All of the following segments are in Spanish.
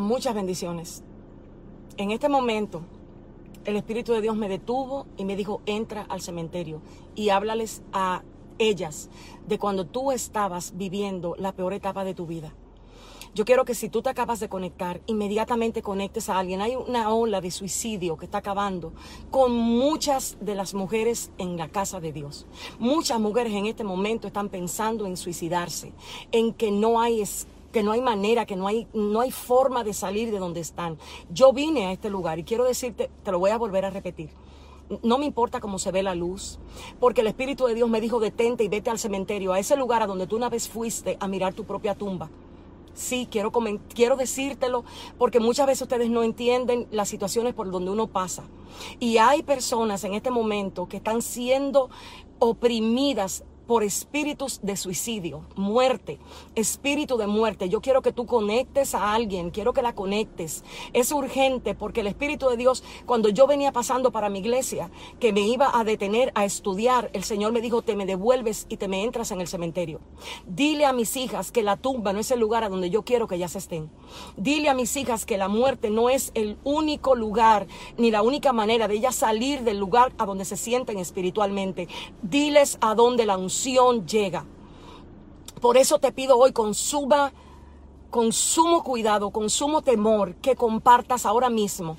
muchas bendiciones. En este momento, el Espíritu de Dios me detuvo y me dijo, entra al cementerio y háblales a ellas de cuando tú estabas viviendo la peor etapa de tu vida. Yo quiero que si tú te acabas de conectar, inmediatamente conectes a alguien. Hay una ola de suicidio que está acabando con muchas de las mujeres en la casa de Dios. Muchas mujeres en este momento están pensando en suicidarse, en que no hay que no hay manera, que no hay, no hay forma de salir de donde están. Yo vine a este lugar y quiero decirte, te lo voy a volver a repetir. No me importa cómo se ve la luz, porque el Espíritu de Dios me dijo detente y vete al cementerio, a ese lugar a donde tú una vez fuiste a mirar tu propia tumba. Sí, quiero, quiero decírtelo porque muchas veces ustedes no entienden las situaciones por donde uno pasa. Y hay personas en este momento que están siendo oprimidas por espíritus de suicidio, muerte, espíritu de muerte. Yo quiero que tú conectes a alguien, quiero que la conectes. Es urgente porque el Espíritu de Dios, cuando yo venía pasando para mi iglesia, que me iba a detener a estudiar, el Señor me dijo, te me devuelves y te me entras en el cementerio. Dile a mis hijas que la tumba no es el lugar a donde yo quiero que ellas estén. Dile a mis hijas que la muerte no es el único lugar ni la única manera de ellas salir del lugar a donde se sienten espiritualmente. Diles a dónde la llega. Por eso te pido hoy con suma, con sumo cuidado, con sumo temor, que compartas ahora mismo.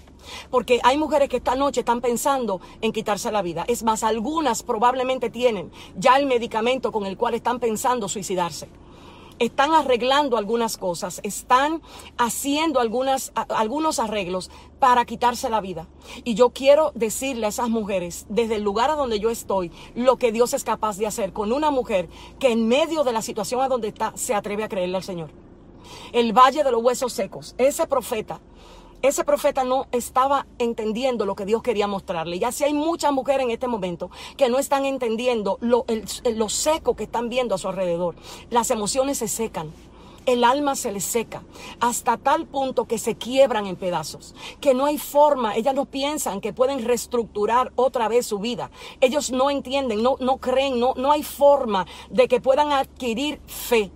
Porque hay mujeres que esta noche están pensando en quitarse la vida. Es más, algunas probablemente tienen ya el medicamento con el cual están pensando suicidarse están arreglando algunas cosas, están haciendo algunas, algunos arreglos para quitarse la vida. Y yo quiero decirle a esas mujeres, desde el lugar a donde yo estoy, lo que Dios es capaz de hacer con una mujer que en medio de la situación a donde está se atreve a creerle al Señor. El valle de los huesos secos, ese profeta ese profeta no estaba entendiendo lo que Dios quería mostrarle. Ya si hay muchas mujeres en este momento que no están entendiendo lo, lo seco que están viendo a su alrededor. Las emociones se secan el alma se les seca hasta tal punto que se quiebran en pedazos, que no hay forma, ellas no piensan que pueden reestructurar otra vez su vida. Ellos no entienden, no, no creen, no, no hay forma de que puedan adquirir fe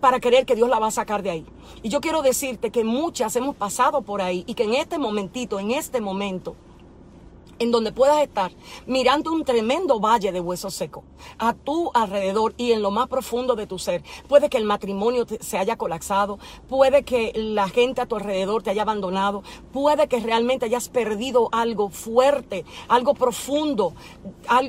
para creer que Dios la va a sacar de ahí. Y yo quiero decirte que muchas hemos pasado por ahí y que en este momentito, en este momento, en donde puedas estar mirando un tremendo valle de huesos secos a tu alrededor y en lo más profundo de tu ser. Puede que el matrimonio se haya colapsado, puede que la gente a tu alrededor te haya abandonado, puede que realmente hayas perdido algo fuerte, algo profundo,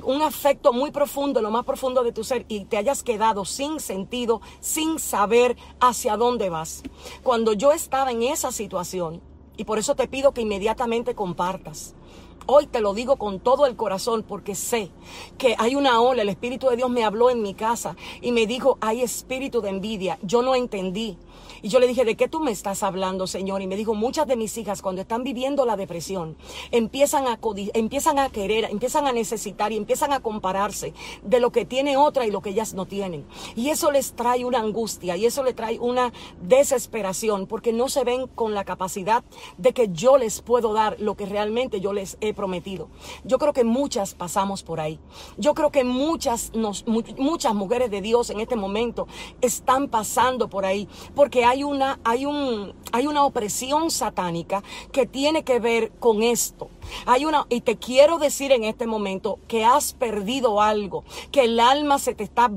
un afecto muy profundo, lo más profundo de tu ser y te hayas quedado sin sentido, sin saber hacia dónde vas. Cuando yo estaba en esa situación, y por eso te pido que inmediatamente compartas. Hoy te lo digo con todo el corazón porque sé que hay una ola. El Espíritu de Dios me habló en mi casa y me dijo, hay espíritu de envidia. Yo no entendí. Y yo le dije, ¿de qué tú me estás hablando, Señor? Y me dijo, muchas de mis hijas cuando están viviendo la depresión, empiezan a, empiezan a querer, empiezan a necesitar y empiezan a compararse de lo que tiene otra y lo que ellas no tienen. Y eso les trae una angustia y eso le trae una desesperación porque no se ven con la capacidad de que yo les puedo dar lo que realmente yo les he prometido. Yo creo que muchas pasamos por ahí. Yo creo que muchas, muchas mujeres de Dios en este momento están pasando por ahí porque hay una, hay un, hay una opresión satánica que tiene que ver con esto. Hay una, y te quiero decir en este momento que has perdido algo, que el alma se te está,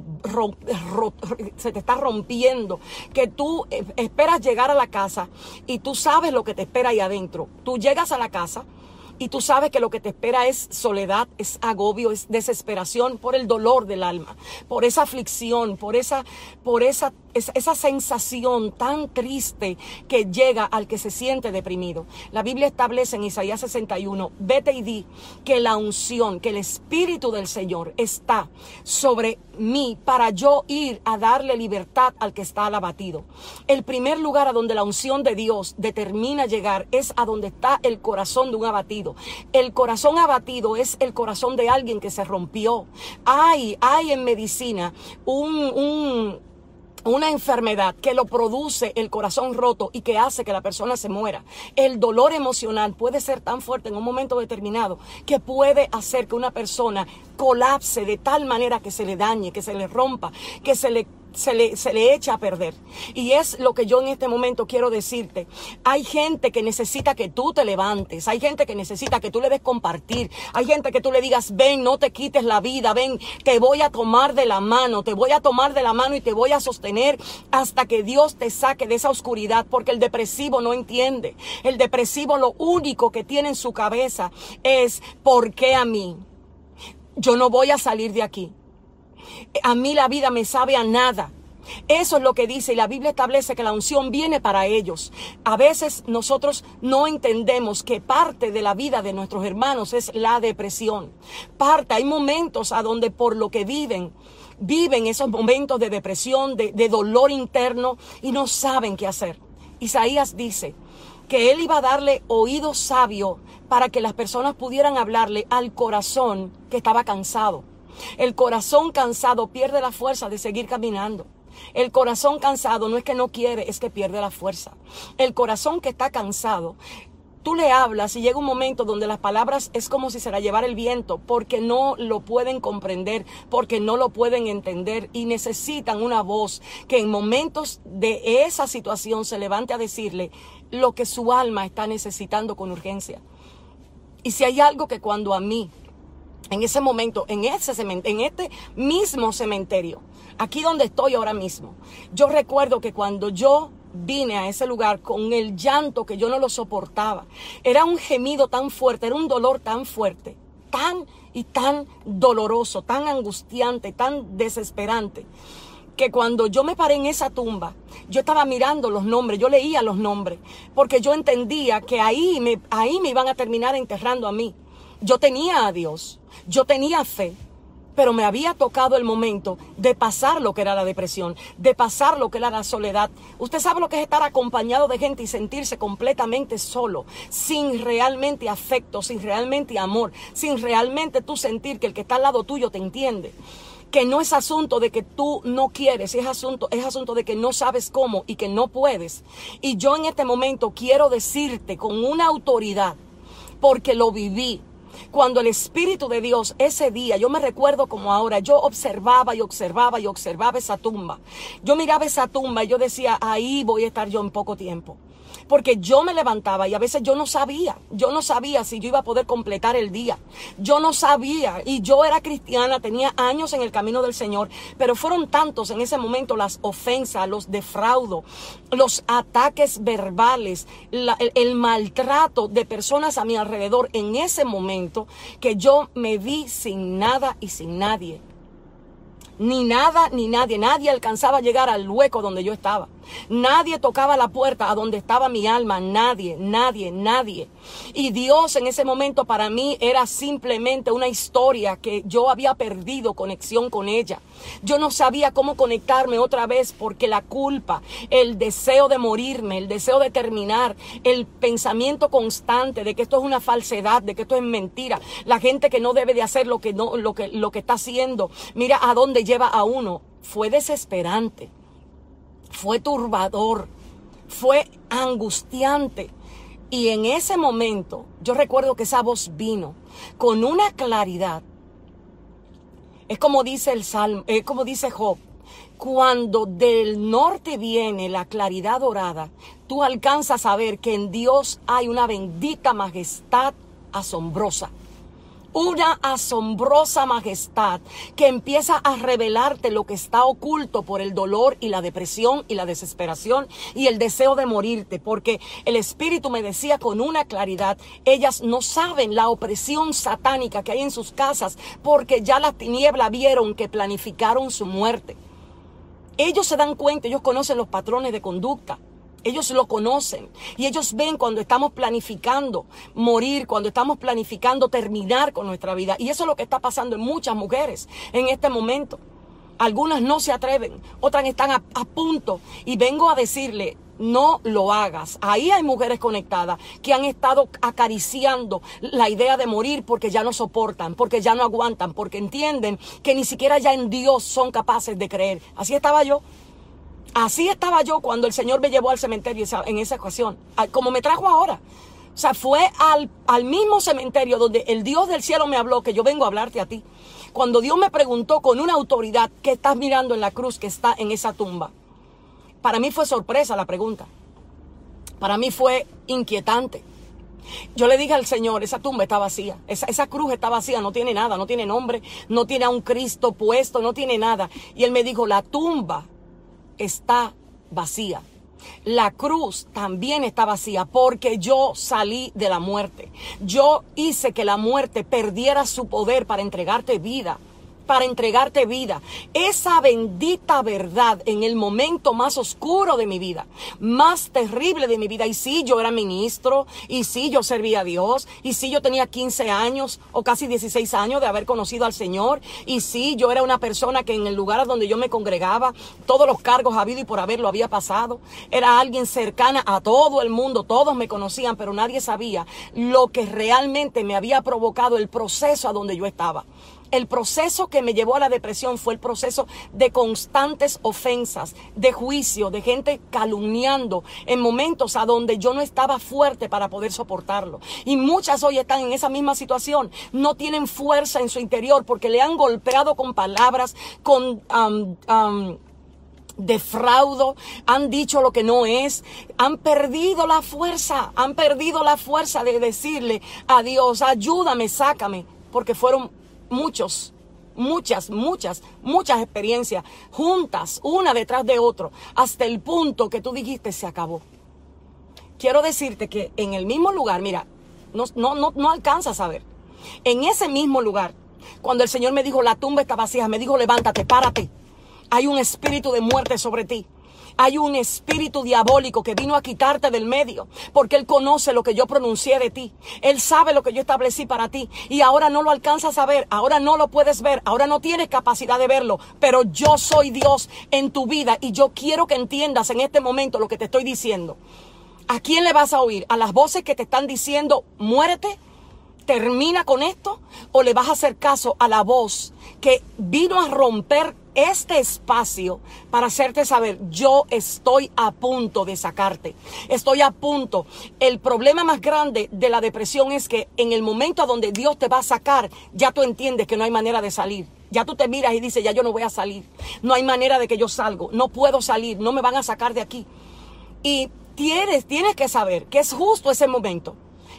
se te está rompiendo, que tú eh, esperas llegar a la casa y tú sabes lo que te espera ahí adentro. Tú llegas a la casa y tú sabes que lo que te espera es soledad, es agobio, es desesperación por el dolor del alma, por esa aflicción, por esa, por esa esa sensación tan triste que llega al que se siente deprimido. La Biblia establece en Isaías 61, vete y di que la unción, que el Espíritu del Señor está sobre mí para yo ir a darle libertad al que está abatido. El primer lugar a donde la unción de Dios determina llegar es a donde está el corazón de un abatido. El corazón abatido es el corazón de alguien que se rompió. Hay, hay en medicina un, un una enfermedad que lo produce el corazón roto y que hace que la persona se muera. El dolor emocional puede ser tan fuerte en un momento determinado que puede hacer que una persona colapse de tal manera que se le dañe, que se le rompa, que se le se le, se le echa a perder. Y es lo que yo en este momento quiero decirte. Hay gente que necesita que tú te levantes. Hay gente que necesita que tú le des compartir. Hay gente que tú le digas, ven, no te quites la vida. Ven, te voy a tomar de la mano. Te voy a tomar de la mano y te voy a sostener hasta que Dios te saque de esa oscuridad. Porque el depresivo no entiende. El depresivo lo único que tiene en su cabeza es, ¿por qué a mí? Yo no voy a salir de aquí a mí la vida me sabe a nada. Eso es lo que dice y la Biblia establece que la unción viene para ellos. A veces nosotros no entendemos que parte de la vida de nuestros hermanos es la depresión. Parte, hay momentos a donde por lo que viven, viven esos momentos de depresión, de, de dolor interno y no saben qué hacer. Isaías dice que él iba a darle oído sabio para que las personas pudieran hablarle al corazón que estaba cansado. El corazón cansado pierde la fuerza de seguir caminando. El corazón cansado no es que no quiere, es que pierde la fuerza. El corazón que está cansado, tú le hablas y llega un momento donde las palabras es como si se la llevara el viento, porque no lo pueden comprender, porque no lo pueden entender y necesitan una voz que en momentos de esa situación se levante a decirle lo que su alma está necesitando con urgencia. Y si hay algo que cuando a mí en ese momento, en ese en este mismo cementerio, aquí donde estoy ahora mismo, yo recuerdo que cuando yo vine a ese lugar con el llanto que yo no lo soportaba, era un gemido tan fuerte, era un dolor tan fuerte, tan y tan doloroso, tan angustiante, tan desesperante, que cuando yo me paré en esa tumba, yo estaba mirando los nombres, yo leía los nombres, porque yo entendía que ahí me, ahí me iban a terminar enterrando a mí. Yo tenía a Dios, yo tenía fe, pero me había tocado el momento de pasar lo que era la depresión, de pasar lo que era la soledad. Usted sabe lo que es estar acompañado de gente y sentirse completamente solo, sin realmente afecto, sin realmente amor, sin realmente tú sentir que el que está al lado tuyo te entiende que no es asunto de que tú no quieres, es asunto, es asunto de que no sabes cómo y que no puedes. Y yo en este momento quiero decirte con una autoridad, porque lo viví, cuando el Espíritu de Dios ese día, yo me recuerdo como ahora, yo observaba y observaba y observaba esa tumba. Yo miraba esa tumba y yo decía, ahí voy a estar yo en poco tiempo porque yo me levantaba y a veces yo no sabía, yo no sabía si yo iba a poder completar el día, yo no sabía y yo era cristiana, tenía años en el camino del Señor, pero fueron tantos en ese momento las ofensas, los defraudos, los ataques verbales, el, maltrato de personas a mi alrededor en ese momento que yo me vi sin nada y sin nadie ni nada ni nadie. Nadie alcanzaba a llegar al hueco donde yo estaba. Nadie tocaba la puerta a donde estaba mi alma. Nadie, nadie, nadie. Y Dios en ese momento para mí era simplemente una historia que yo había perdido conexión con ella. Yo no sabía cómo conectarme otra vez porque la culpa, el deseo de morirme, el deseo de terminar, el pensamiento constante de que esto es una falsedad, de que esto es mentira, la gente que no debe de hacer lo que no lo que lo que está haciendo. Mira a dónde lleva a uno. Fue desesperante. Fue turbador. Fue angustiante. Y en ese momento, yo recuerdo que esa voz vino con una claridad es como dice el Salmo, es como dice Job. Cuando del norte viene la claridad dorada, tú alcanzas a ver que en Dios hay una bendita majestad asombrosa una asombrosa majestad que empieza a revelarte lo que está oculto por el dolor y la depresión y la desesperación y el deseo de morirte, porque el Espíritu me decía con una claridad, ellas no saben la opresión satánica que hay en sus casas, porque ya las tinieblas vieron que planificaron su muerte. Ellos se dan cuenta, ellos conocen los patrones de conducta. Ellos lo conocen y ellos ven cuando estamos planificando morir, cuando estamos planificando terminar con nuestra vida. Y eso es lo que está pasando en muchas mujeres en este momento. Algunas no se atreven, otras están a, punto. Y vengo a decirle, no lo hagas. Ahí hay mujeres conectadas que han estado acariciando la idea de morir porque ya no soportan, porque ya no aguantan, porque entienden que ni siquiera ya en Dios son capaces de creer. Así estaba yo. Así estaba yo cuando el Señor me llevó al cementerio en esa ocasión, como me trajo ahora. O sea, fue al, al mismo cementerio donde el Dios del cielo me habló que yo vengo a hablarte a ti. Cuando Dios me preguntó con una autoridad, ¿qué estás mirando en la cruz que está en esa tumba? Para mí fue sorpresa la pregunta. Para mí fue inquietante. Yo le dije al Señor, esa tumba está vacía, esa, esa, cruz está vacía, no tiene nada, no tiene nombre, no tiene a un Cristo puesto, no tiene nada. Y Él me dijo, la tumba está vacía. La cruz también está vacía porque yo salí de la muerte. Yo hice que la muerte perdiera su poder para entregarte vida para entregarte vida. Esa bendita verdad en el momento más oscuro de mi vida, más terrible de mi vida. Y sí, yo era ministro, y sí, yo servía a Dios, y sí, yo tenía 15 años o casi 16 años de haber conocido al Señor, y sí, yo era una persona que en el lugar donde yo me congregaba, todos los cargos habido y por haberlo había pasado. Era alguien cercana a todo el mundo, todos me conocían, pero nadie sabía lo que realmente me había provocado el proceso a donde yo estaba. El proceso que me llevó a la depresión fue el proceso de constantes ofensas, de juicio, de gente calumniando en momentos a donde yo no estaba fuerte para poder soportarlo. Y muchas hoy están en esa misma situación. No tienen fuerza en su interior porque le han golpeado con palabras, con... defraudo, han dicho lo que no es, han perdido la fuerza, han perdido la fuerza de decirle a Dios, ayúdame, sácame, porque fueron muchos, muchas, muchas, muchas experiencias juntas, una detrás de otro, hasta el punto que tú dijiste se acabó. Quiero decirte que en el mismo lugar, mira, no, no, no, no alcanzas a ver. En ese mismo lugar, cuando el Señor me dijo, la tumba está vacía, me dijo, levántate, párate. Hay un espíritu de muerte sobre ti. Hay un espíritu diabólico que vino a quitarte del medio, porque Él conoce lo que yo pronuncié de ti. Él sabe lo que yo establecí para ti y ahora no lo alcanzas a ver, ahora no lo puedes ver, ahora no tienes capacidad de verlo, pero yo soy Dios en tu vida y yo quiero que entiendas en este momento lo que te estoy diciendo. ¿A quién le vas a oír? ¿A las voces que te están diciendo, muérete? ¿Termina con esto? ¿O le vas a hacer caso a la voz que vino a romper este espacio para hacerte saber, yo estoy a punto de sacarte. Estoy a punto. El problema más grande de la depresión es que en el momento donde Dios te va a sacar, ya tú entiendes que no hay manera de salir. Ya tú te miras y dices, ya yo no voy a salir. No hay manera de que yo salgo. No puedo salir. No me van a sacar de aquí. Y tienes, tienes que saber que es justo ese momento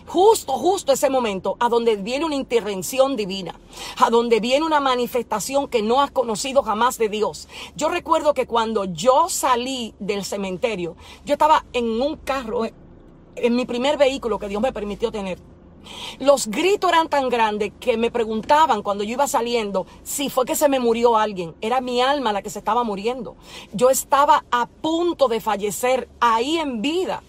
justo, justo ese momento, a donde viene una intervención divina, a donde viene una manifestación que no has conocido jamás de Dios. Yo recuerdo que cuando yo salí del cementerio, yo estaba en un carro, en mi primer vehículo que Dios me permitió tener. Los gritos eran tan grandes que me preguntaban cuando yo iba saliendo si fue que se me murió alguien. Era mi alma la que se estaba muriendo. Yo estaba a punto de fallecer ahí en vida.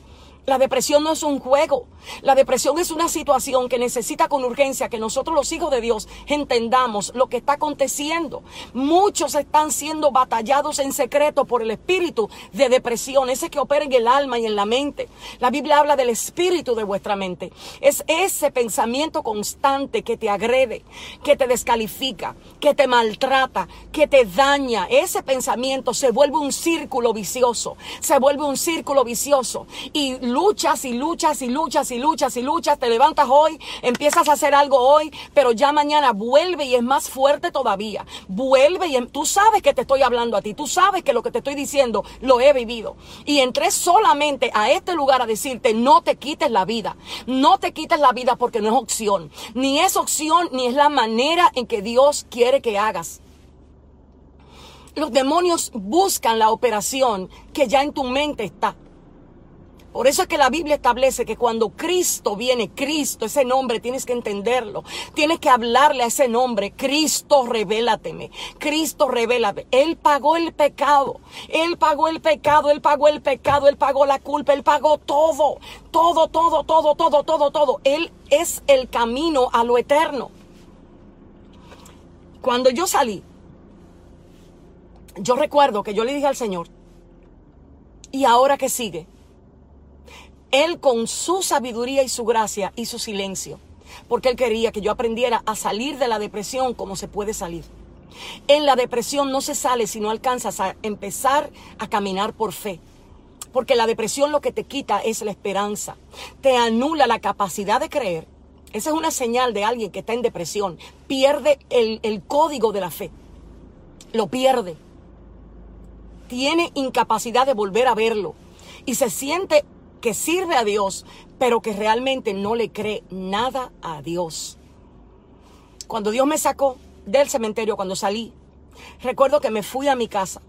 La depresión no es un juego. La depresión es una situación que necesita con urgencia que nosotros los hijos de Dios entendamos lo que está aconteciendo. Muchos están siendo batallados en secreto por el espíritu de depresión, ese que opera en el alma y en la mente. La Biblia habla del espíritu de vuestra mente. Es ese pensamiento constante que te agrede, que te descalifica, que te maltrata, que te daña. Ese pensamiento se vuelve un círculo vicioso, se vuelve un círculo vicioso y luchas y luchas y luchas y luchas y luchas, te levantas hoy, empiezas a hacer algo hoy, pero ya mañana vuelve y es más fuerte todavía. Vuelve y em, tú sabes que te estoy hablando a ti, tú sabes que lo que te estoy diciendo lo he vivido. Y entré solamente a este lugar a decirte, no te quites la vida, no te quites la vida porque no es opción, ni es opción ni es la manera en que Dios quiere que hagas. Los demonios buscan la operación que ya en tu mente está. Por eso es que la Biblia establece que cuando Cristo viene, Cristo, ese nombre, tienes que entenderlo. Tienes que hablarle a ese nombre. Cristo, revélateme. Cristo, revélate. Él pagó el pecado. Él pagó el pecado. Él pagó el pecado. Él pagó la culpa. Él pagó todo. Todo, todo, todo, todo, todo, todo. Él es el camino a lo eterno. Cuando yo salí, yo recuerdo que yo le dije al Señor, ¿y ahora qué sigue? Él con su sabiduría y su gracia hizo silencio, porque Él quería que yo aprendiera a salir de la depresión como se puede salir. En la depresión no se sale si no alcanzas a empezar a caminar por fe. Porque la depresión lo que te quita es la esperanza. Te anula la capacidad de creer Esa es una señal de alguien que está en depresión. Pierde el, el código de la fe. Lo pierde. Tiene incapacidad de volver a verlo. Y se siente que sirve a Dios, pero que realmente no le cree nada a Dios. Cuando Dios me sacó del cementerio, cuando salí, recuerdo que me fui a mi casa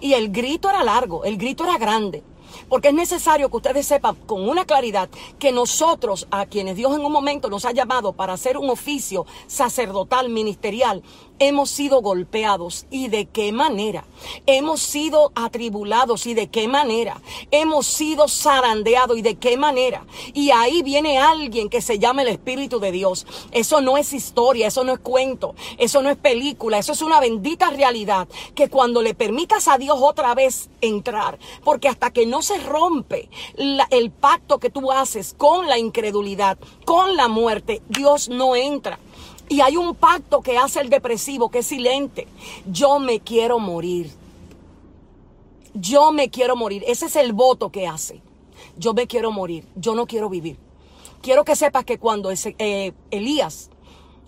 y el grito era largo, el grito era grande. Porque es necesario que ustedes sepan con una claridad que nosotros, a quienes Dios en un momento nos ha llamado para hacer un oficio sacerdotal, ministerial, hemos sido golpeados y de qué manera. Hemos sido atribulados y de qué manera. Hemos sido zarandeados y de qué manera. Y ahí viene alguien que se llama el Espíritu de Dios. Eso no es historia, eso no es cuento, eso no es película, eso es una bendita realidad que cuando le permitas a Dios otra vez entrar, porque hasta que no se rompe el pacto que tú haces con la incredulidad, con la muerte, Dios no entra. Y hay un pacto que hace el depresivo, que es silente. Yo me quiero morir. Yo me quiero morir. Ese es el voto que hace. Yo me quiero morir. Yo no quiero vivir. Quiero que sepas que cuando ese, eh, Elías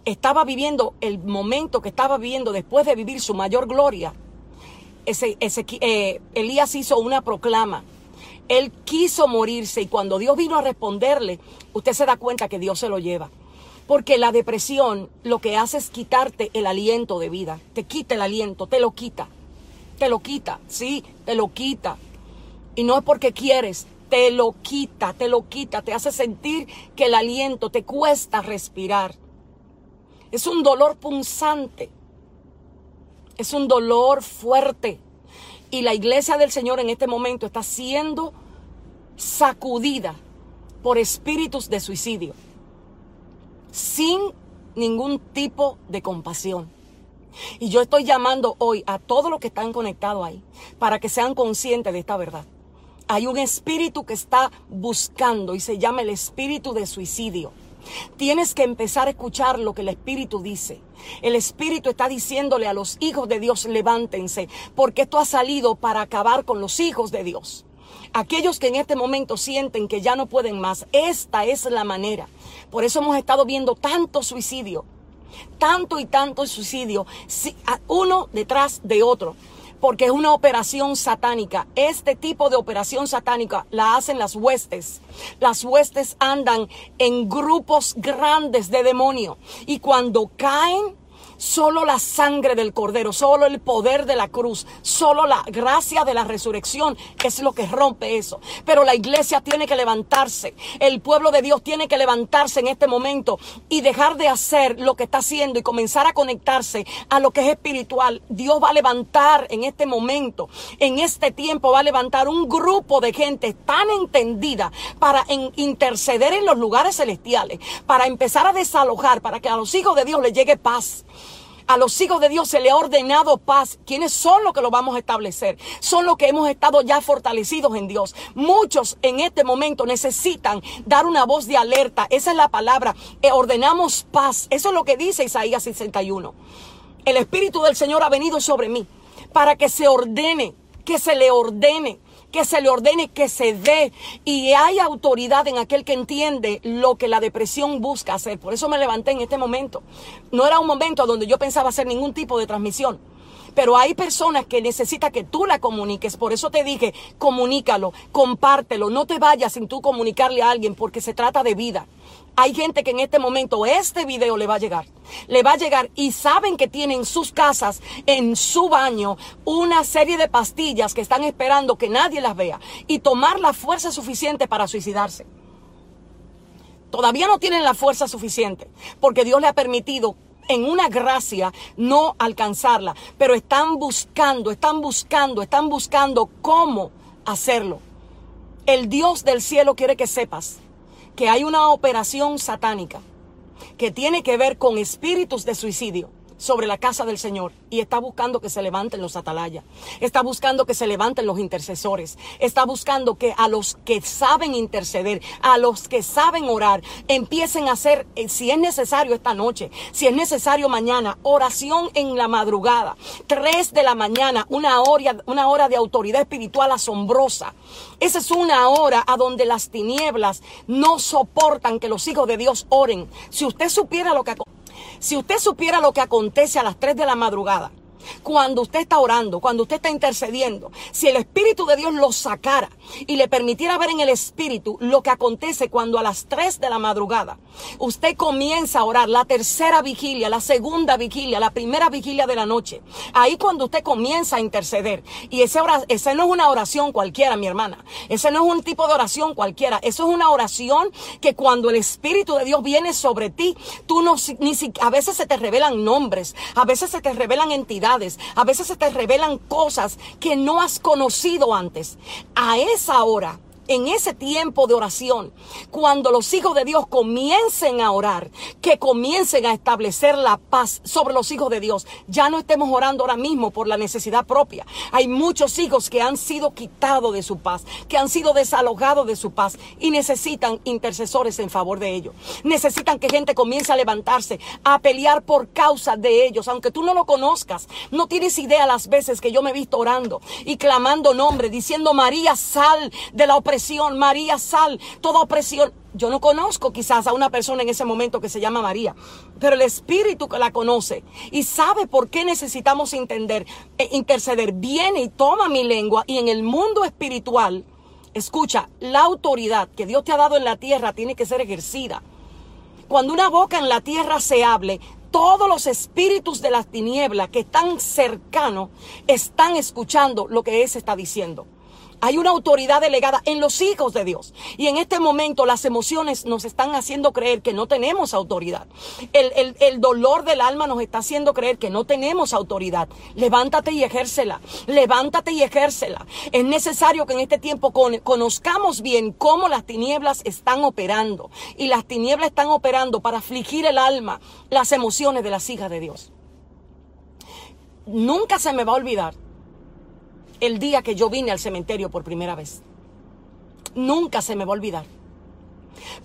estaba viviendo el momento que estaba viviendo después de vivir su mayor gloria, ese, ese, eh, Elías hizo una proclama. Él quiso morirse y cuando Dios vino a responderle, usted se da cuenta que Dios se lo lleva. Porque la depresión lo que hace es quitarte el aliento de vida. Te quita el aliento, te lo quita. Te lo quita, sí, te lo quita. Y no es porque quieres, te lo quita, te lo quita, te hace sentir que el aliento te cuesta respirar. Es un dolor punzante. Es un dolor fuerte. Y la iglesia del Señor en este momento está siendo sacudida por espíritus de suicidio sin ningún tipo de compasión. Y yo estoy llamando hoy a todos los que están conectados ahí para que sean conscientes de esta verdad. Hay un espíritu que está buscando y se llama el espíritu de suicidio. Tienes que empezar a escuchar lo que el Espíritu dice. El Espíritu está diciéndole a los hijos de Dios, levántense, porque esto ha salido para acabar con los hijos de Dios. Aquellos que en este momento sienten que ya no pueden más, esta es la manera. Por eso hemos estado viendo tanto suicidio, tanto y tanto suicidio, uno detrás de otro porque es una operación satánica. Este tipo de operación satánica la hacen las huestes. Las huestes andan en grupos grandes de demonio y cuando caen Solo la sangre del cordero, solo el poder de la cruz, solo la gracia de la resurrección es lo que rompe eso. Pero la iglesia tiene que levantarse, el pueblo de Dios tiene que levantarse en este momento y dejar de hacer lo que está haciendo y comenzar a conectarse a lo que es espiritual. Dios va a levantar en este momento, en este tiempo va a levantar un grupo de gente tan entendida para interceder en los lugares celestiales, para empezar a desalojar, para que a los hijos de Dios les llegue paz. A los hijos de Dios se le ha ordenado paz. ¿Quiénes son los que lo vamos a establecer? Son los que hemos estado ya fortalecidos en Dios. Muchos en este momento necesitan dar una voz de alerta. Esa es la palabra. Eh, ordenamos paz. Eso es lo que dice Isaías 61. El Espíritu del Señor ha venido sobre mí para que se ordene, que se le ordene que se le ordene que se dé. Y hay autoridad en aquel que entiende lo que la depresión busca hacer. Por eso me levanté en este momento. No era un momento donde yo pensaba hacer ningún tipo de transmisión. Pero hay personas que necesitan que tú la comuniques. Por eso te dije, comunícalo, compártelo. No te vayas sin tú comunicarle a alguien porque se trata de vida. Hay gente que en este momento este video le va a llegar. Le va a llegar y saben que tienen en sus casas, en su baño, una serie de pastillas que están esperando que nadie las vea y tomar la fuerza suficiente para suicidarse. Todavía no tienen la fuerza suficiente porque Dios le ha permitido en una gracia no alcanzarla, pero están buscando, están buscando, están buscando cómo hacerlo. El Dios del cielo quiere que sepas que hay una operación satánica que tiene que ver con espíritus de suicidio sobre la casa del Señor y está buscando que se levanten los atalayas, está buscando que se levanten los intercesores, está buscando que a los que saben interceder, a los que saben orar, empiecen a hacer, eh, si es necesario esta noche, si es necesario mañana, oración en la madrugada, tres de la mañana, una hora, una hora de autoridad espiritual asombrosa. Esa es una hora a donde las tinieblas no soportan que los hijos de Dios oren. Si usted supiera lo que si usted supiera lo que acontece a las 3 de la madrugada, cuando usted está orando, cuando usted está intercediendo, si el Espíritu de Dios lo sacara y le permitiera ver en el Espíritu lo que acontece cuando a las 3 de la madrugada usted comienza a orar la tercera vigilia, la segunda vigilia, la primera vigilia de la noche, ahí cuando usted comienza a interceder, y esa, esa no es una oración cualquiera, mi hermana, ese no es un tipo de oración cualquiera, eso es una oración que cuando el Espíritu de Dios viene sobre ti, tú no, ni a veces se te revelan nombres, a veces se te revelan entidades, a veces se te revelan cosas que no has conocido antes. A esa hora en ese tiempo de oración, cuando los hijos de Dios comiencen a orar, que comiencen a establecer la paz sobre los hijos de Dios. Ya no estemos orando ahora mismo por la necesidad propia. Hay muchos hijos que han sido quitados de su paz, que han sido desalojados de su paz y necesitan intercesores en favor de ellos. Necesitan que gente comience a levantarse, a pelear por causa de ellos, aunque tú no lo conozcas. No tienes idea las veces que yo me he visto orando y clamando nombre, diciendo María, sal de la opresión María, sal, toda opresión. Yo no conozco quizás a una persona en ese momento que se llama María, pero el Espíritu que la conoce y sabe por qué necesitamos entender, e interceder, viene y toma mi lengua y en el mundo espiritual, escucha, la autoridad que Dios te ha dado en la tierra tiene que ser ejercida. Cuando una boca en la tierra se hable, todos los espíritus de las tinieblas que están cercanos están escuchando lo que ese está diciendo. Hay una autoridad delegada en los hijos de Dios. Y en este momento las emociones nos están haciendo creer que no tenemos autoridad. El, dolor del alma nos está haciendo creer que no tenemos autoridad. Levántate y ejércela. Levántate y ejércela. Es necesario que en este tiempo conozcamos bien cómo las tinieblas están operando. Y las tinieblas están operando para afligir el alma, las emociones de las hijas de Dios. Nunca se me va a olvidar el día que yo vine al cementerio por primera vez. Nunca se me va a olvidar.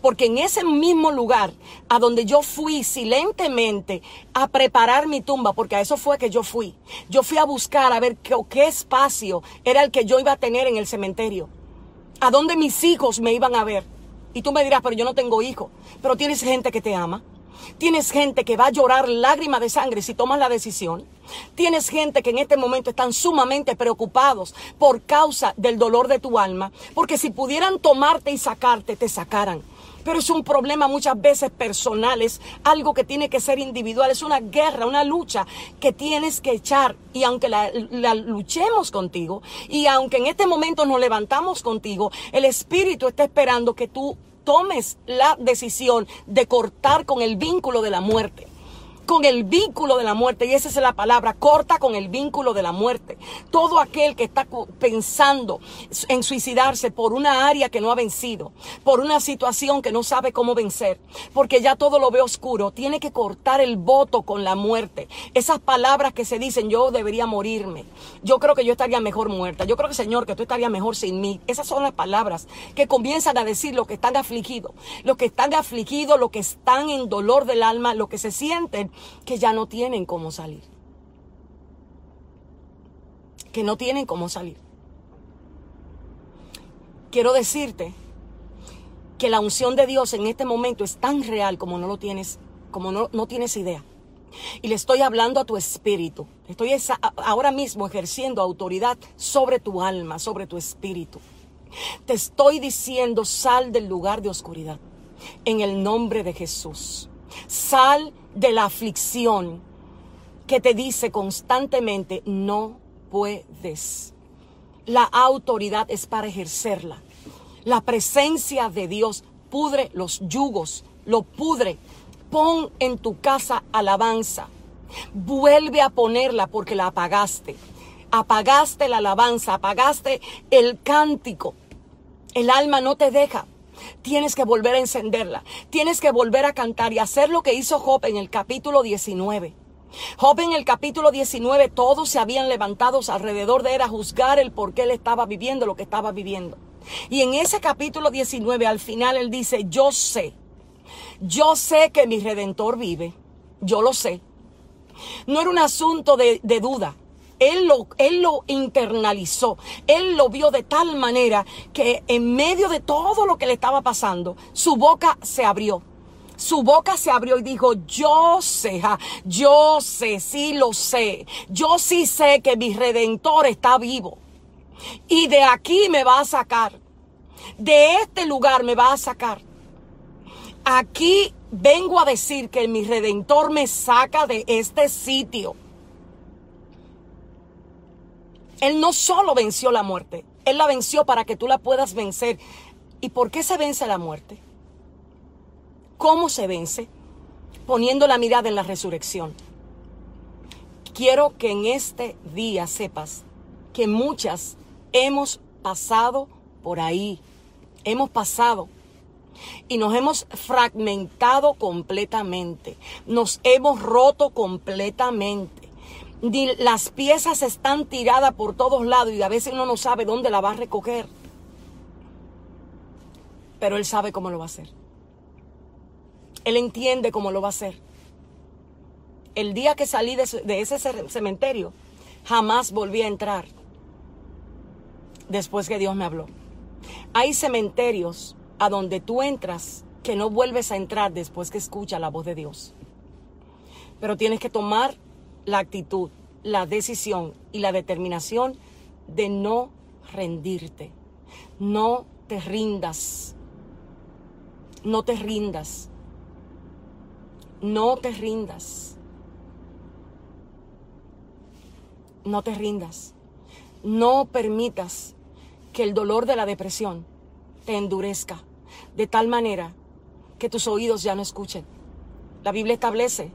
Porque en ese mismo lugar a donde yo fui silentemente a preparar mi tumba, porque a eso fue que yo fui, yo fui a buscar a ver qué, qué espacio era el que yo iba a tener en el cementerio, a dónde mis hijos me iban a ver. Y tú me dirás, pero yo no tengo hijos, pero tienes gente que te ama. Tienes gente que va a llorar lágrimas de sangre si tomas la decisión. Tienes gente que en este momento están sumamente preocupados por causa del dolor de tu alma, porque si pudieran tomarte y sacarte, te sacaran. Pero es un problema muchas veces personal, es algo que tiene que ser individual, es una guerra, una lucha que tienes que echar. Y aunque la, la, luchemos contigo, y aunque en este momento nos levantamos contigo, el Espíritu está esperando que tú tomes la decisión de cortar con el vínculo de la muerte con el vínculo de la muerte. Y esa es la palabra, corta con el vínculo de la muerte. Todo aquel que está pensando en suicidarse por una área que no ha vencido, por una situación que no sabe cómo vencer, porque ya todo lo ve oscuro, tiene que cortar el voto con la muerte. Esas palabras que se dicen, yo debería morirme, yo creo que yo estaría mejor muerta, yo creo que Señor, que tú estarías mejor sin mí. Esas son las palabras que comienzan a decir los que están afligidos, los que están afligidos, los que están en dolor del alma, los que se sienten que ya no tienen cómo salir. Que no tienen cómo salir. Quiero decirte que la unción de Dios en este momento es tan real como no lo tienes, como no, no tienes idea. Y le estoy hablando a tu espíritu. Estoy ahora mismo ejerciendo autoridad sobre tu alma, sobre tu espíritu. Te estoy diciendo, sal del lugar de oscuridad. En el nombre de Jesús. Sal de la aflicción que te dice constantemente, no puedes. La autoridad es para ejercerla. La presencia de Dios pudre los yugos, lo pudre. Pon en tu casa alabanza. Vuelve a ponerla porque la apagaste. Apagaste la alabanza, apagaste el cántico. El alma no te deja. Tienes que volver a encenderla. Tienes que volver a cantar y hacer lo que hizo Job en el capítulo 19. Job en el capítulo 19, todos se habían levantado alrededor de él a juzgar el por qué él estaba viviendo lo que estaba viviendo. Y en ese capítulo 19, al final, él dice, yo sé, yo sé que mi redentor vive, yo lo sé. No era un asunto de, de duda, él lo, él lo internalizó, él lo vio de tal manera que en medio de todo lo que le estaba pasando, su boca se abrió. Su boca se abrió y dijo, yo sé, yo sé, sí lo sé. Yo sí sé que mi redentor está vivo. Y de aquí me va a sacar. De este lugar me va a sacar. Aquí vengo a decir que mi redentor me saca de este sitio. Él no solo venció la muerte, Él la venció para que tú la puedas vencer. ¿Y por qué se vence la muerte? ¿Cómo se vence? Poniendo la mirada en la resurrección. Quiero que en este día sepas que muchas hemos pasado por ahí. Hemos pasado y nos hemos fragmentado completamente. Nos hemos roto completamente las piezas están tiradas por todos lados y a veces uno no sabe dónde la va a recoger. Pero Él sabe cómo lo va a hacer. Él entiende cómo lo va a hacer. El día que salí de, de ese cementerio, jamás volví a entrar después que Dios me habló. Hay cementerios a donde tú entras que no vuelves a entrar después que escuchas la voz de Dios. Pero tienes que tomar la actitud, la decisión y la determinación de no rendirte. No te rindas. No te rindas. No te rindas. No te rindas. No permitas que el dolor de la depresión te endurezca de tal manera que tus oídos ya no escuchen. La Biblia establece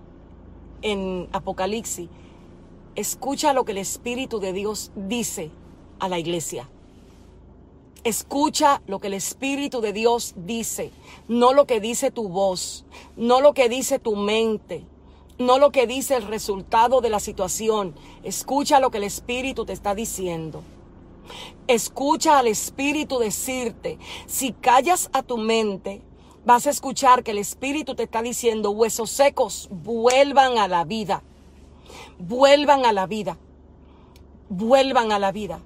en Apocalipsis, escucha lo que el Espíritu de Dios dice a la iglesia. Escucha lo que el Espíritu de Dios dice, no lo que dice tu voz, no lo que dice tu mente, no lo que dice el resultado de la situación. Escucha lo que el Espíritu te está diciendo. Escucha al Espíritu decirte, si callas a tu mente, vas a escuchar que el Espíritu te está diciendo, huesos secos, vuelvan a la vida. Vuelvan a la vida. Vuelvan a la vida.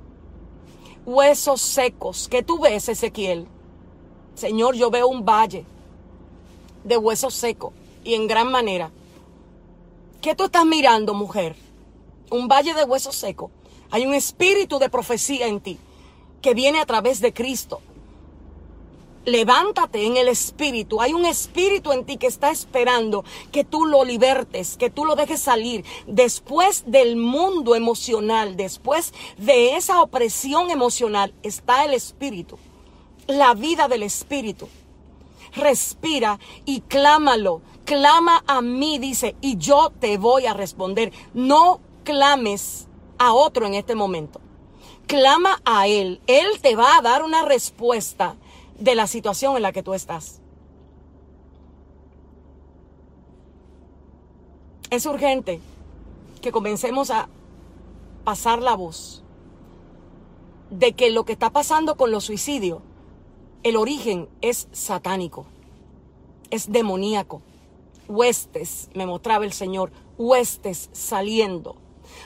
Huesos secos. ¿Qué tú ves, Ezequiel? Señor, yo veo un valle de huesos secos y en gran manera. ¿Qué tú estás mirando, mujer? Un valle de huesos secos. Hay un espíritu de profecía en ti que viene a través de Cristo levántate en el espíritu. Hay un espíritu en ti que está esperando que tú lo libertes, que tú lo dejes salir. Después del mundo emocional, después de esa opresión emocional, está el espíritu. La vida del espíritu. Respira y clámalo. Clama a mí, dice, y yo te voy a responder. No clames a otro en este momento. Clama a Él. Él te va a dar una respuesta de la situación en la que tú estás. Es urgente que comencemos a pasar la voz de que lo que está pasando con los suicidios, el origen es satánico, es demoníaco. Huestes, me mostraba el Señor, huestes saliendo,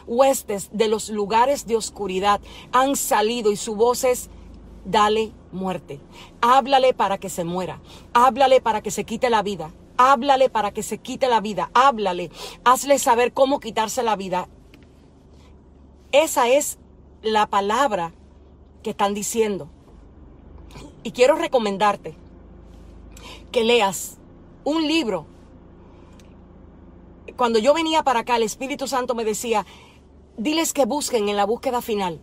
huestes de los lugares de oscuridad han salido y su voz es dale muerte. Háblale para que se muera. Háblale para que se quite la vida. Háblale para que se quite la vida. Háblale. Hazle saber cómo quitarse la vida. Esa es la palabra que están diciendo. Y quiero recomendarte que leas un libro. Cuando yo venía para acá, el Espíritu Santo me decía, diles que busquen en la búsqueda final.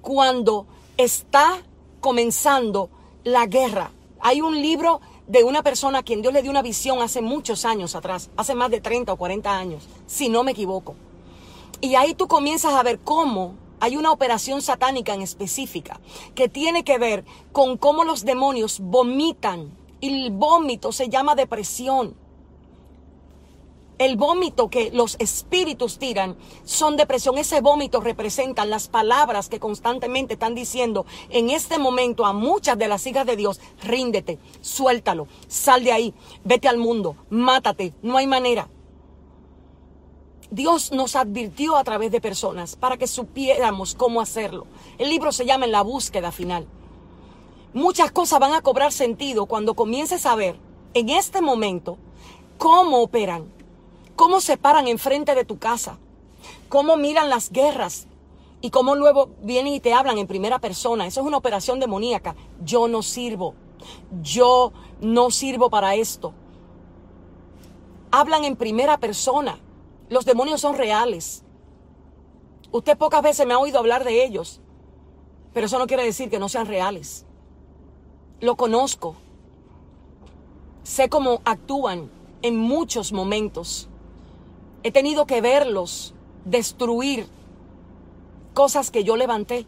Cuando está comenzando la guerra. Hay un libro de una persona a quien Dios le dio una visión hace muchos años atrás, hace más de 30 o 40 años, si no me equivoco. Y ahí tú comienzas a ver cómo hay una operación satánica en específica que tiene que ver con cómo los demonios vomitan. El vómito se llama depresión. El vómito que los espíritus tiran son depresión. Ese vómito representa las palabras que constantemente están diciendo en este momento a muchas de las hijas de Dios. Ríndete, suéltalo, sal de ahí, vete al mundo, mátate, no hay manera. Dios nos advirtió a través de personas para que supiéramos cómo hacerlo. El libro se llama En la búsqueda final. Muchas cosas van a cobrar sentido cuando comiences a ver en este momento cómo operan cómo se paran enfrente de tu casa, cómo miran las guerras y cómo luego vienen y te hablan en primera persona. Eso es una operación demoníaca. Yo no sirvo. Yo no sirvo para esto. Hablan en primera persona. Los demonios son reales. Usted pocas veces me ha oído hablar de ellos, pero eso no quiere decir que no sean reales. Lo conozco. Sé cómo actúan en muchos momentos. He tenido que verlos destruir cosas que yo levanté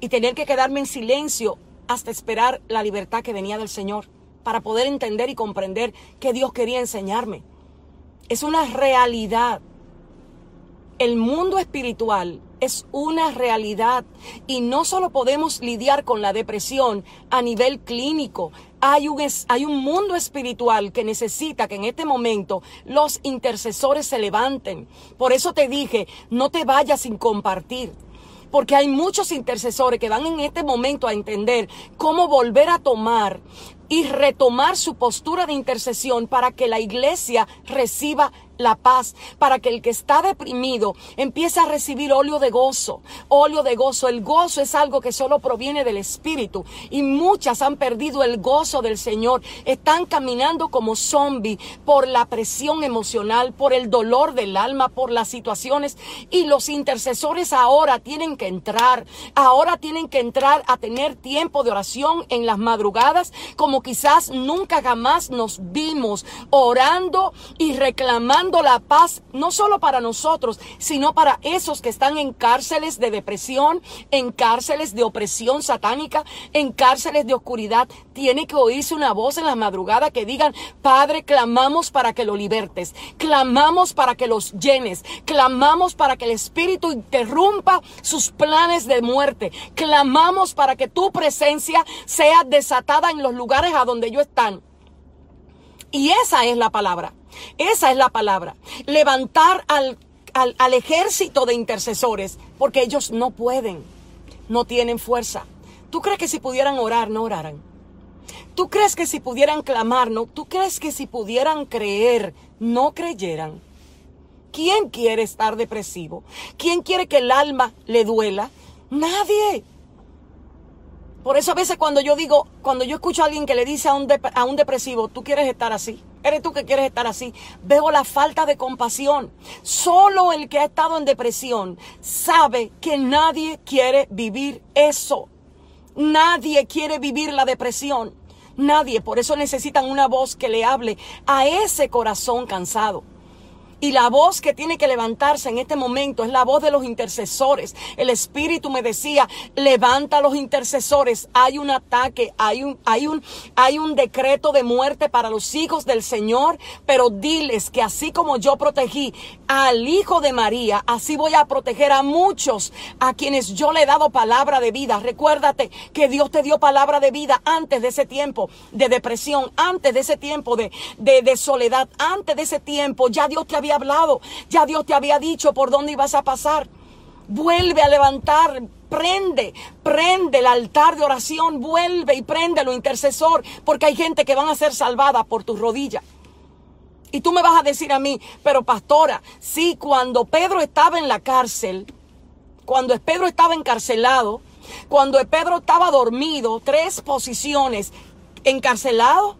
y tener que quedarme en silencio hasta esperar la libertad que venía del Señor para poder entender y comprender que Dios quería enseñarme. Es una realidad. El mundo espiritual es una realidad y no solo podemos lidiar con la depresión a nivel clínico, hay un, hay un mundo espiritual que necesita que en este momento los intercesores se levanten. Por eso te dije, no te vayas sin compartir porque hay muchos intercesores que van en este momento a entender cómo volver a tomar y retomar su postura de intercesión para que la iglesia reciba la paz, para que el que está deprimido empiece a recibir óleo de gozo, óleo de gozo. El gozo es algo que solo proviene del Espíritu y muchas han perdido el gozo del Señor. Están caminando como zombies por la presión emocional, por el dolor del alma, por las situaciones y los intercesores ahora tienen que entrar, ahora tienen que entrar a tener tiempo de oración en las madrugadas como quizás nunca jamás nos vimos orando y reclamando la paz no solo para nosotros, sino para esos que están en cárceles de depresión, en cárceles de opresión satánica, en cárceles de oscuridad. Tiene que oírse una voz en la madrugada que digan, Padre, clamamos para que lo libertes, clamamos para que los llenes, clamamos para que el Espíritu interrumpa sus planes de muerte, clamamos para que tu presencia sea desatada en los lugares a donde ellos están. Y esa es la palabra. Esa es la palabra. Levantar al, al, ejército de intercesores, porque ellos no pueden, no tienen fuerza. ¿Tú crees que si pudieran orar, no oraran? ¿Tú crees que si pudieran clamar, no? ¿Tú crees que si pudieran creer, no creyeran? ¿Quién quiere estar depresivo? ¿Quién quiere que el alma le duela? Nadie. Por eso a veces cuando yo digo, cuando yo escucho a alguien que le dice a un, a un depresivo, tú quieres estar así, eres tú que quieres estar así, veo la falta de compasión. Solo el que ha estado en depresión sabe que nadie quiere vivir eso. Nadie quiere vivir la depresión. Nadie. Por eso necesitan una voz que le hable a ese corazón cansado. Y la voz que tiene que levantarse en este momento es la voz de los intercesores. El Espíritu me decía, levanta a los intercesores. Hay un ataque, hay un, hay un, hay un decreto de muerte para los hijos del Señor, pero diles que así como yo protegí al Hijo de María, así voy a proteger a muchos a quienes yo le he dado palabra de vida. Recuérdate que Dios te dio palabra de vida antes de ese tiempo de depresión, antes de ese tiempo de, de, de soledad, antes de ese tiempo. Ya Dios te había hablado, ya Dios te había dicho por dónde ibas a pasar. Vuelve a levantar, prende, prende el altar de oración, vuelve y prende lo intercesor, porque hay gente que van a ser salvada por tus rodillas. Y tú me vas a decir a mí, pero pastora, sí, cuando Pedro estaba en la cárcel, cuando Pedro estaba encarcelado, cuando Pedro estaba dormido, tres posiciones, encarcelado,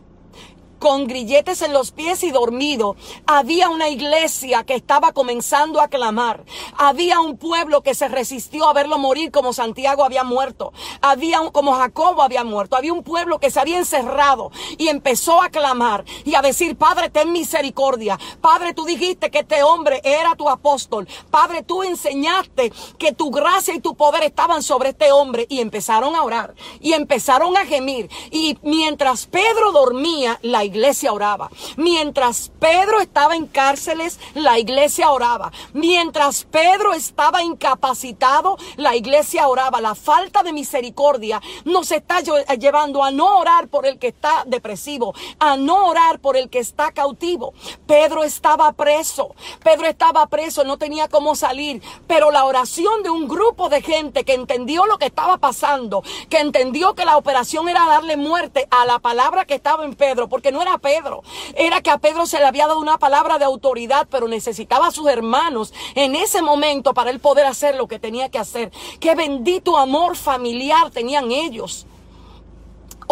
con grilletes en los pies y dormido. Había una iglesia que estaba comenzando a clamar. Había un pueblo que se resistió a verlo morir como Santiago había muerto. Había como Jacobo había muerto. Había un pueblo que se había encerrado y empezó a clamar y a decir, Padre, ten misericordia. Padre, tú dijiste que este hombre era tu apóstol. Padre, tú enseñaste que tu gracia y tu poder estaban sobre este hombre y empezaron a orar y empezaron a gemir. Y mientras Pedro dormía, la iglesia oraba. Mientras Pedro estaba en cárceles, la iglesia oraba. Mientras Pedro estaba incapacitado, la iglesia oraba. La falta de misericordia nos está llevando a no orar por el que está depresivo, a no orar por el que está cautivo. Pedro estaba preso. Pedro estaba preso, no tenía cómo salir. Pero la oración de un grupo de gente que entendió lo que estaba pasando, que entendió que la operación era darle muerte a la palabra que estaba en Pedro, porque no era Pedro, era que a Pedro se le había dado una palabra de autoridad, pero necesitaba a sus hermanos en ese momento para él poder hacer lo que tenía que hacer. Qué bendito amor familiar tenían ellos.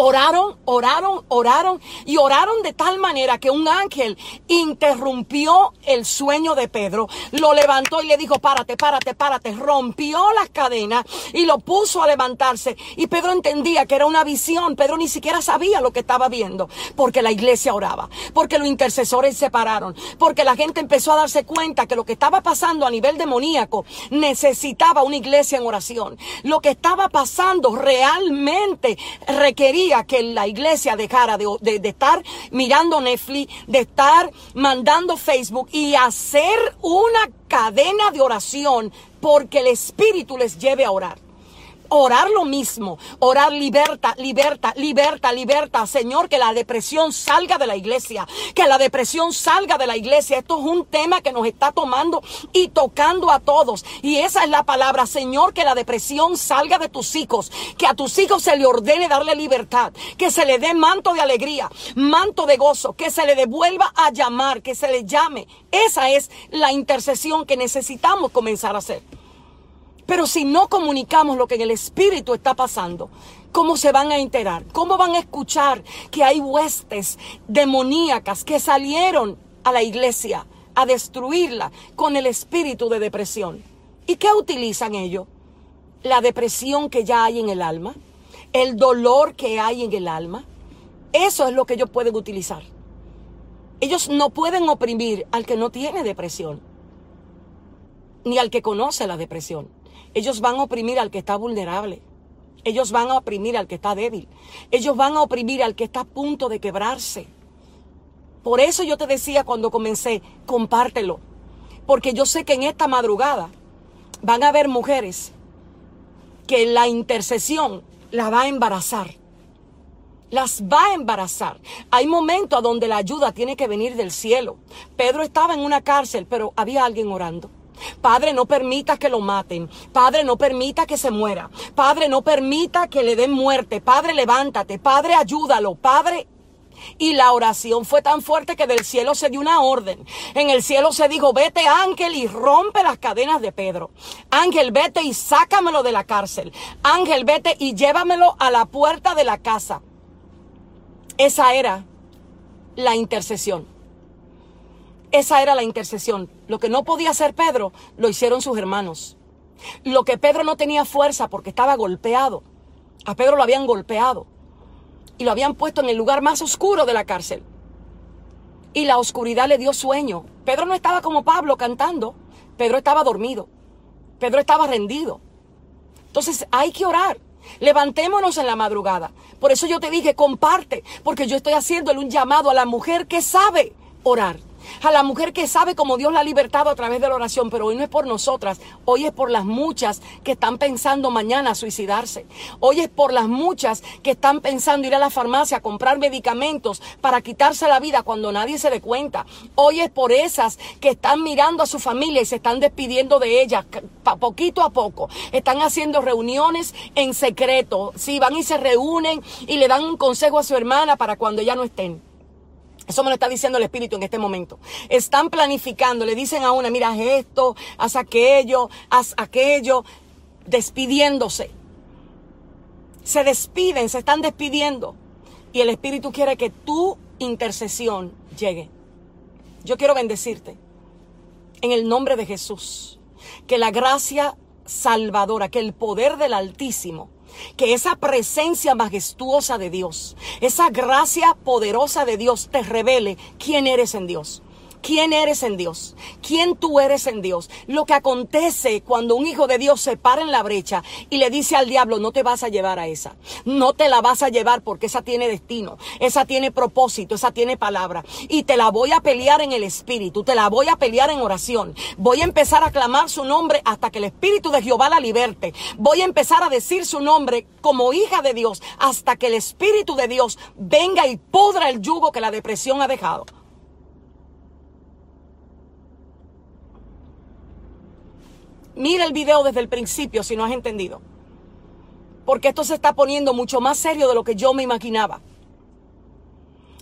Oraron, oraron, oraron y oraron de tal manera que un ángel interrumpió el sueño de Pedro, lo levantó y le dijo, párate, párate, párate, rompió las cadenas y lo puso a levantarse. Y Pedro entendía que era una visión, Pedro ni siquiera sabía lo que estaba viendo, porque la iglesia oraba, porque los intercesores se pararon, porque la gente empezó a darse cuenta que lo que estaba pasando a nivel demoníaco necesitaba una iglesia en oración. Lo que estaba pasando realmente requería que la iglesia dejara de, de, estar mirando Netflix, de estar mandando Facebook y hacer una cadena de oración porque el Espíritu les lleve a orar orar lo mismo, orar liberta, liberta, liberta, liberta, Señor, que la depresión salga de la iglesia, que la depresión salga de la iglesia. Esto es un tema que nos está tomando y tocando a todos. Y esa es la palabra, Señor, que la depresión salga de tus hijos, que a tus hijos se le ordene darle libertad, que se le dé manto de alegría, manto de gozo, que se le devuelva a llamar, que se le llame. Esa es la intercesión que necesitamos comenzar a hacer. Pero si no comunicamos lo que en el espíritu está pasando, ¿cómo se van a enterar? ¿Cómo van a escuchar que hay huestes demoníacas que salieron a la iglesia a destruirla con el espíritu de depresión? ¿Y qué utilizan ellos? La depresión que ya hay en el alma, el dolor que hay en el alma. Eso es lo que ellos pueden utilizar. Ellos no pueden oprimir al que no tiene depresión, ni al que conoce la depresión. Ellos van a oprimir al que está vulnerable. Ellos van a oprimir al que está débil. Ellos van a oprimir al que está a punto de quebrarse. Por eso yo te decía cuando comencé, compártelo. Porque yo sé que en esta madrugada van a haber mujeres que la intercesión la va a embarazar. Las va a embarazar. Hay momentos donde la ayuda tiene que venir del cielo. Pedro estaba en una cárcel, pero había alguien orando. Padre, no permita que lo maten. Padre, no permita que se muera. Padre, no permita que le den muerte. Padre, levántate. Padre, ayúdalo. Padre, y la oración fue tan fuerte que del cielo se dio una orden. En el cielo se dijo, vete ángel y rompe las cadenas de Pedro. Ángel, vete y sácamelo de la cárcel. Ángel, vete y llévamelo a la puerta de la casa. Esa era la intercesión. Esa era la intercesión. Lo que no podía hacer Pedro, lo hicieron sus hermanos. Lo que Pedro no tenía fuerza porque estaba golpeado. A Pedro lo habían golpeado. Y lo habían puesto en el lugar más oscuro de la cárcel. Y la oscuridad le dio sueño. Pedro no estaba como Pablo cantando. Pedro estaba dormido. Pedro estaba rendido. Entonces hay que orar. Levantémonos en la madrugada. Por eso yo te dije, comparte, porque yo estoy haciéndole un llamado a la mujer que sabe orar a la mujer que sabe cómo Dios la ha libertado a través de la oración, pero hoy no es por nosotras, hoy es por las muchas que están pensando mañana suicidarse, hoy es por las muchas que están pensando ir a la farmacia a comprar medicamentos para quitarse la vida cuando nadie se dé cuenta, hoy es por esas que están mirando a su familia y se están despidiendo de ellas poquito a poco, están haciendo reuniones en secreto, si van y se reúnen y le dan un consejo a su hermana para cuando ya no estén. Eso me lo está diciendo el Espíritu en este momento. Están planificando, le dicen a una, mira, esto, haz aquello, haz aquello, despidiéndose. Se despiden, se están despidiendo. Y el Espíritu quiere que tu intercesión llegue. Yo quiero bendecirte en el nombre de Jesús. Que la gracia salvadora, que el poder del Altísimo que esa presencia majestuosa de Dios, esa gracia poderosa de Dios te revele quién eres en Dios. Quién eres en Dios, quién tú eres en Dios. Lo que acontece cuando un hijo de Dios se para en la brecha y le dice al diablo, no te vas a llevar a esa, no te la vas a llevar porque esa tiene destino, esa tiene propósito, esa tiene palabra. Y te la voy a pelear en el espíritu, te la voy a pelear en oración. Voy a empezar a clamar su nombre hasta que el espíritu de Jehová la liberte. Voy a empezar a decir su nombre como hija de Dios hasta que el espíritu de Dios venga y pudra el yugo que la depresión ha dejado. Mira el video desde el principio si no has entendido. Porque esto se está poniendo mucho más serio de lo que yo me imaginaba.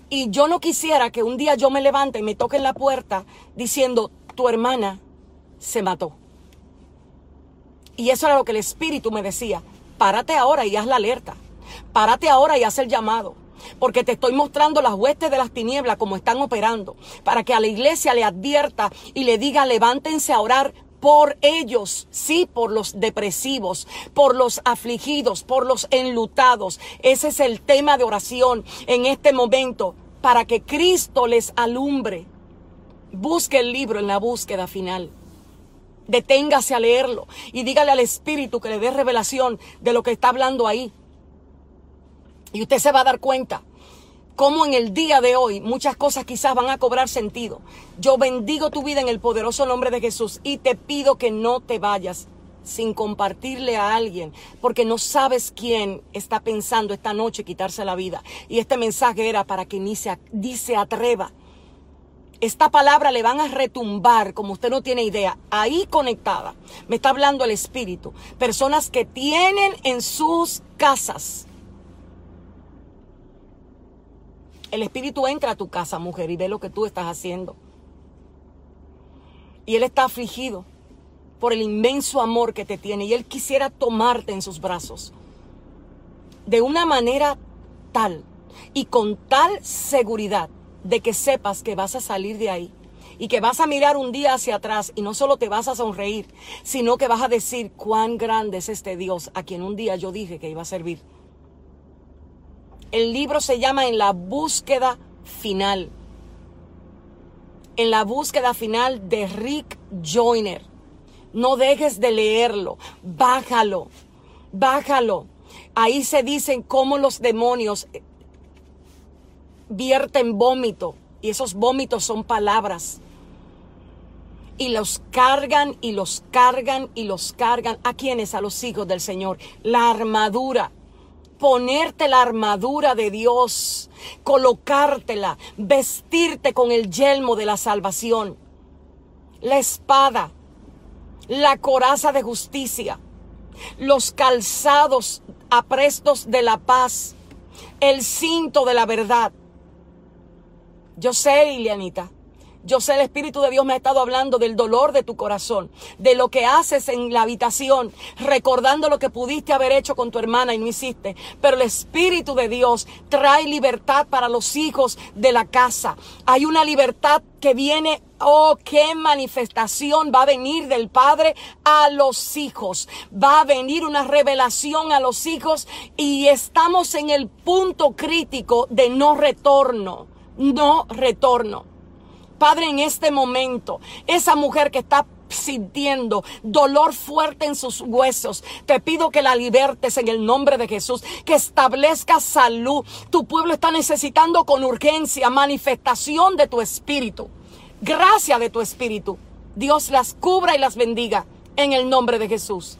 Y yo no quisiera que un día yo me levante y me toque en la puerta diciendo, tu hermana se mató. Y eso era lo que el Espíritu me decía. Párate ahora y haz la alerta. Párate ahora y haz el llamado. Porque te estoy mostrando las huestes de las tinieblas como están operando. Para que a la iglesia le advierta y le diga, levántense a orar por ellos, sí, por los depresivos, por los afligidos, por los enlutados. Ese es el tema de oración en este momento, para que Cristo les alumbre. Busque el libro en la búsqueda final. Deténgase a leerlo y dígale al Espíritu que le dé revelación de lo que está hablando ahí. Y usted se va a dar cuenta cómo en el día de hoy muchas cosas quizás van a cobrar sentido. Yo bendigo tu vida en el poderoso nombre de Jesús y te pido que no te vayas sin compartirle a alguien, porque no sabes quién está pensando esta noche quitarse la vida. Y este mensaje era para que ni se, ni se atreva. Esta palabra le van a retumbar, como usted no tiene idea, ahí conectada. Me está hablando el Espíritu. Personas que tienen en sus casas El Espíritu entra a tu casa, mujer, y ve lo que tú estás haciendo. Y Él está afligido por el inmenso amor que te tiene y Él quisiera tomarte en sus brazos. De una manera tal y con tal seguridad de que sepas que vas a salir de ahí y que vas a mirar un día hacia atrás y no solo te vas a sonreír, sino que vas a decir cuán grande es este Dios a quien un día yo dije que iba a servir. El libro se llama En la búsqueda final. En la búsqueda final de Rick Joyner. No dejes de leerlo. Bájalo. Bájalo. Ahí se dicen cómo los demonios vierten vómito. Y esos vómitos son palabras. Y los cargan y los cargan y los cargan. ¿A quiénes? A los hijos del Señor. La armadura ponerte la armadura de Dios, colocártela, vestirte con el yelmo de la salvación, la espada, la coraza de justicia, los calzados aprestos de la paz, el cinto de la verdad. Yo sé, Ilianita, yo sé, el Espíritu de Dios me ha estado hablando del dolor de tu corazón, de lo que haces en la habitación, recordando lo que pudiste haber hecho con tu hermana y no hiciste. Pero el Espíritu de Dios trae libertad para los hijos de la casa. Hay una libertad que viene Oh, qué manifestación va a venir del Padre a los hijos. Va a venir una revelación a los hijos y estamos en el punto crítico de no retorno. No retorno. Padre, en este momento, esa mujer que está sintiendo dolor fuerte en sus huesos. Te pido que la libertes en el nombre de Jesús, que establezca salud. Tu pueblo está necesitando con urgencia manifestación de tu espíritu, gracia de tu espíritu. Dios las cubra y las bendiga en el nombre de Jesús.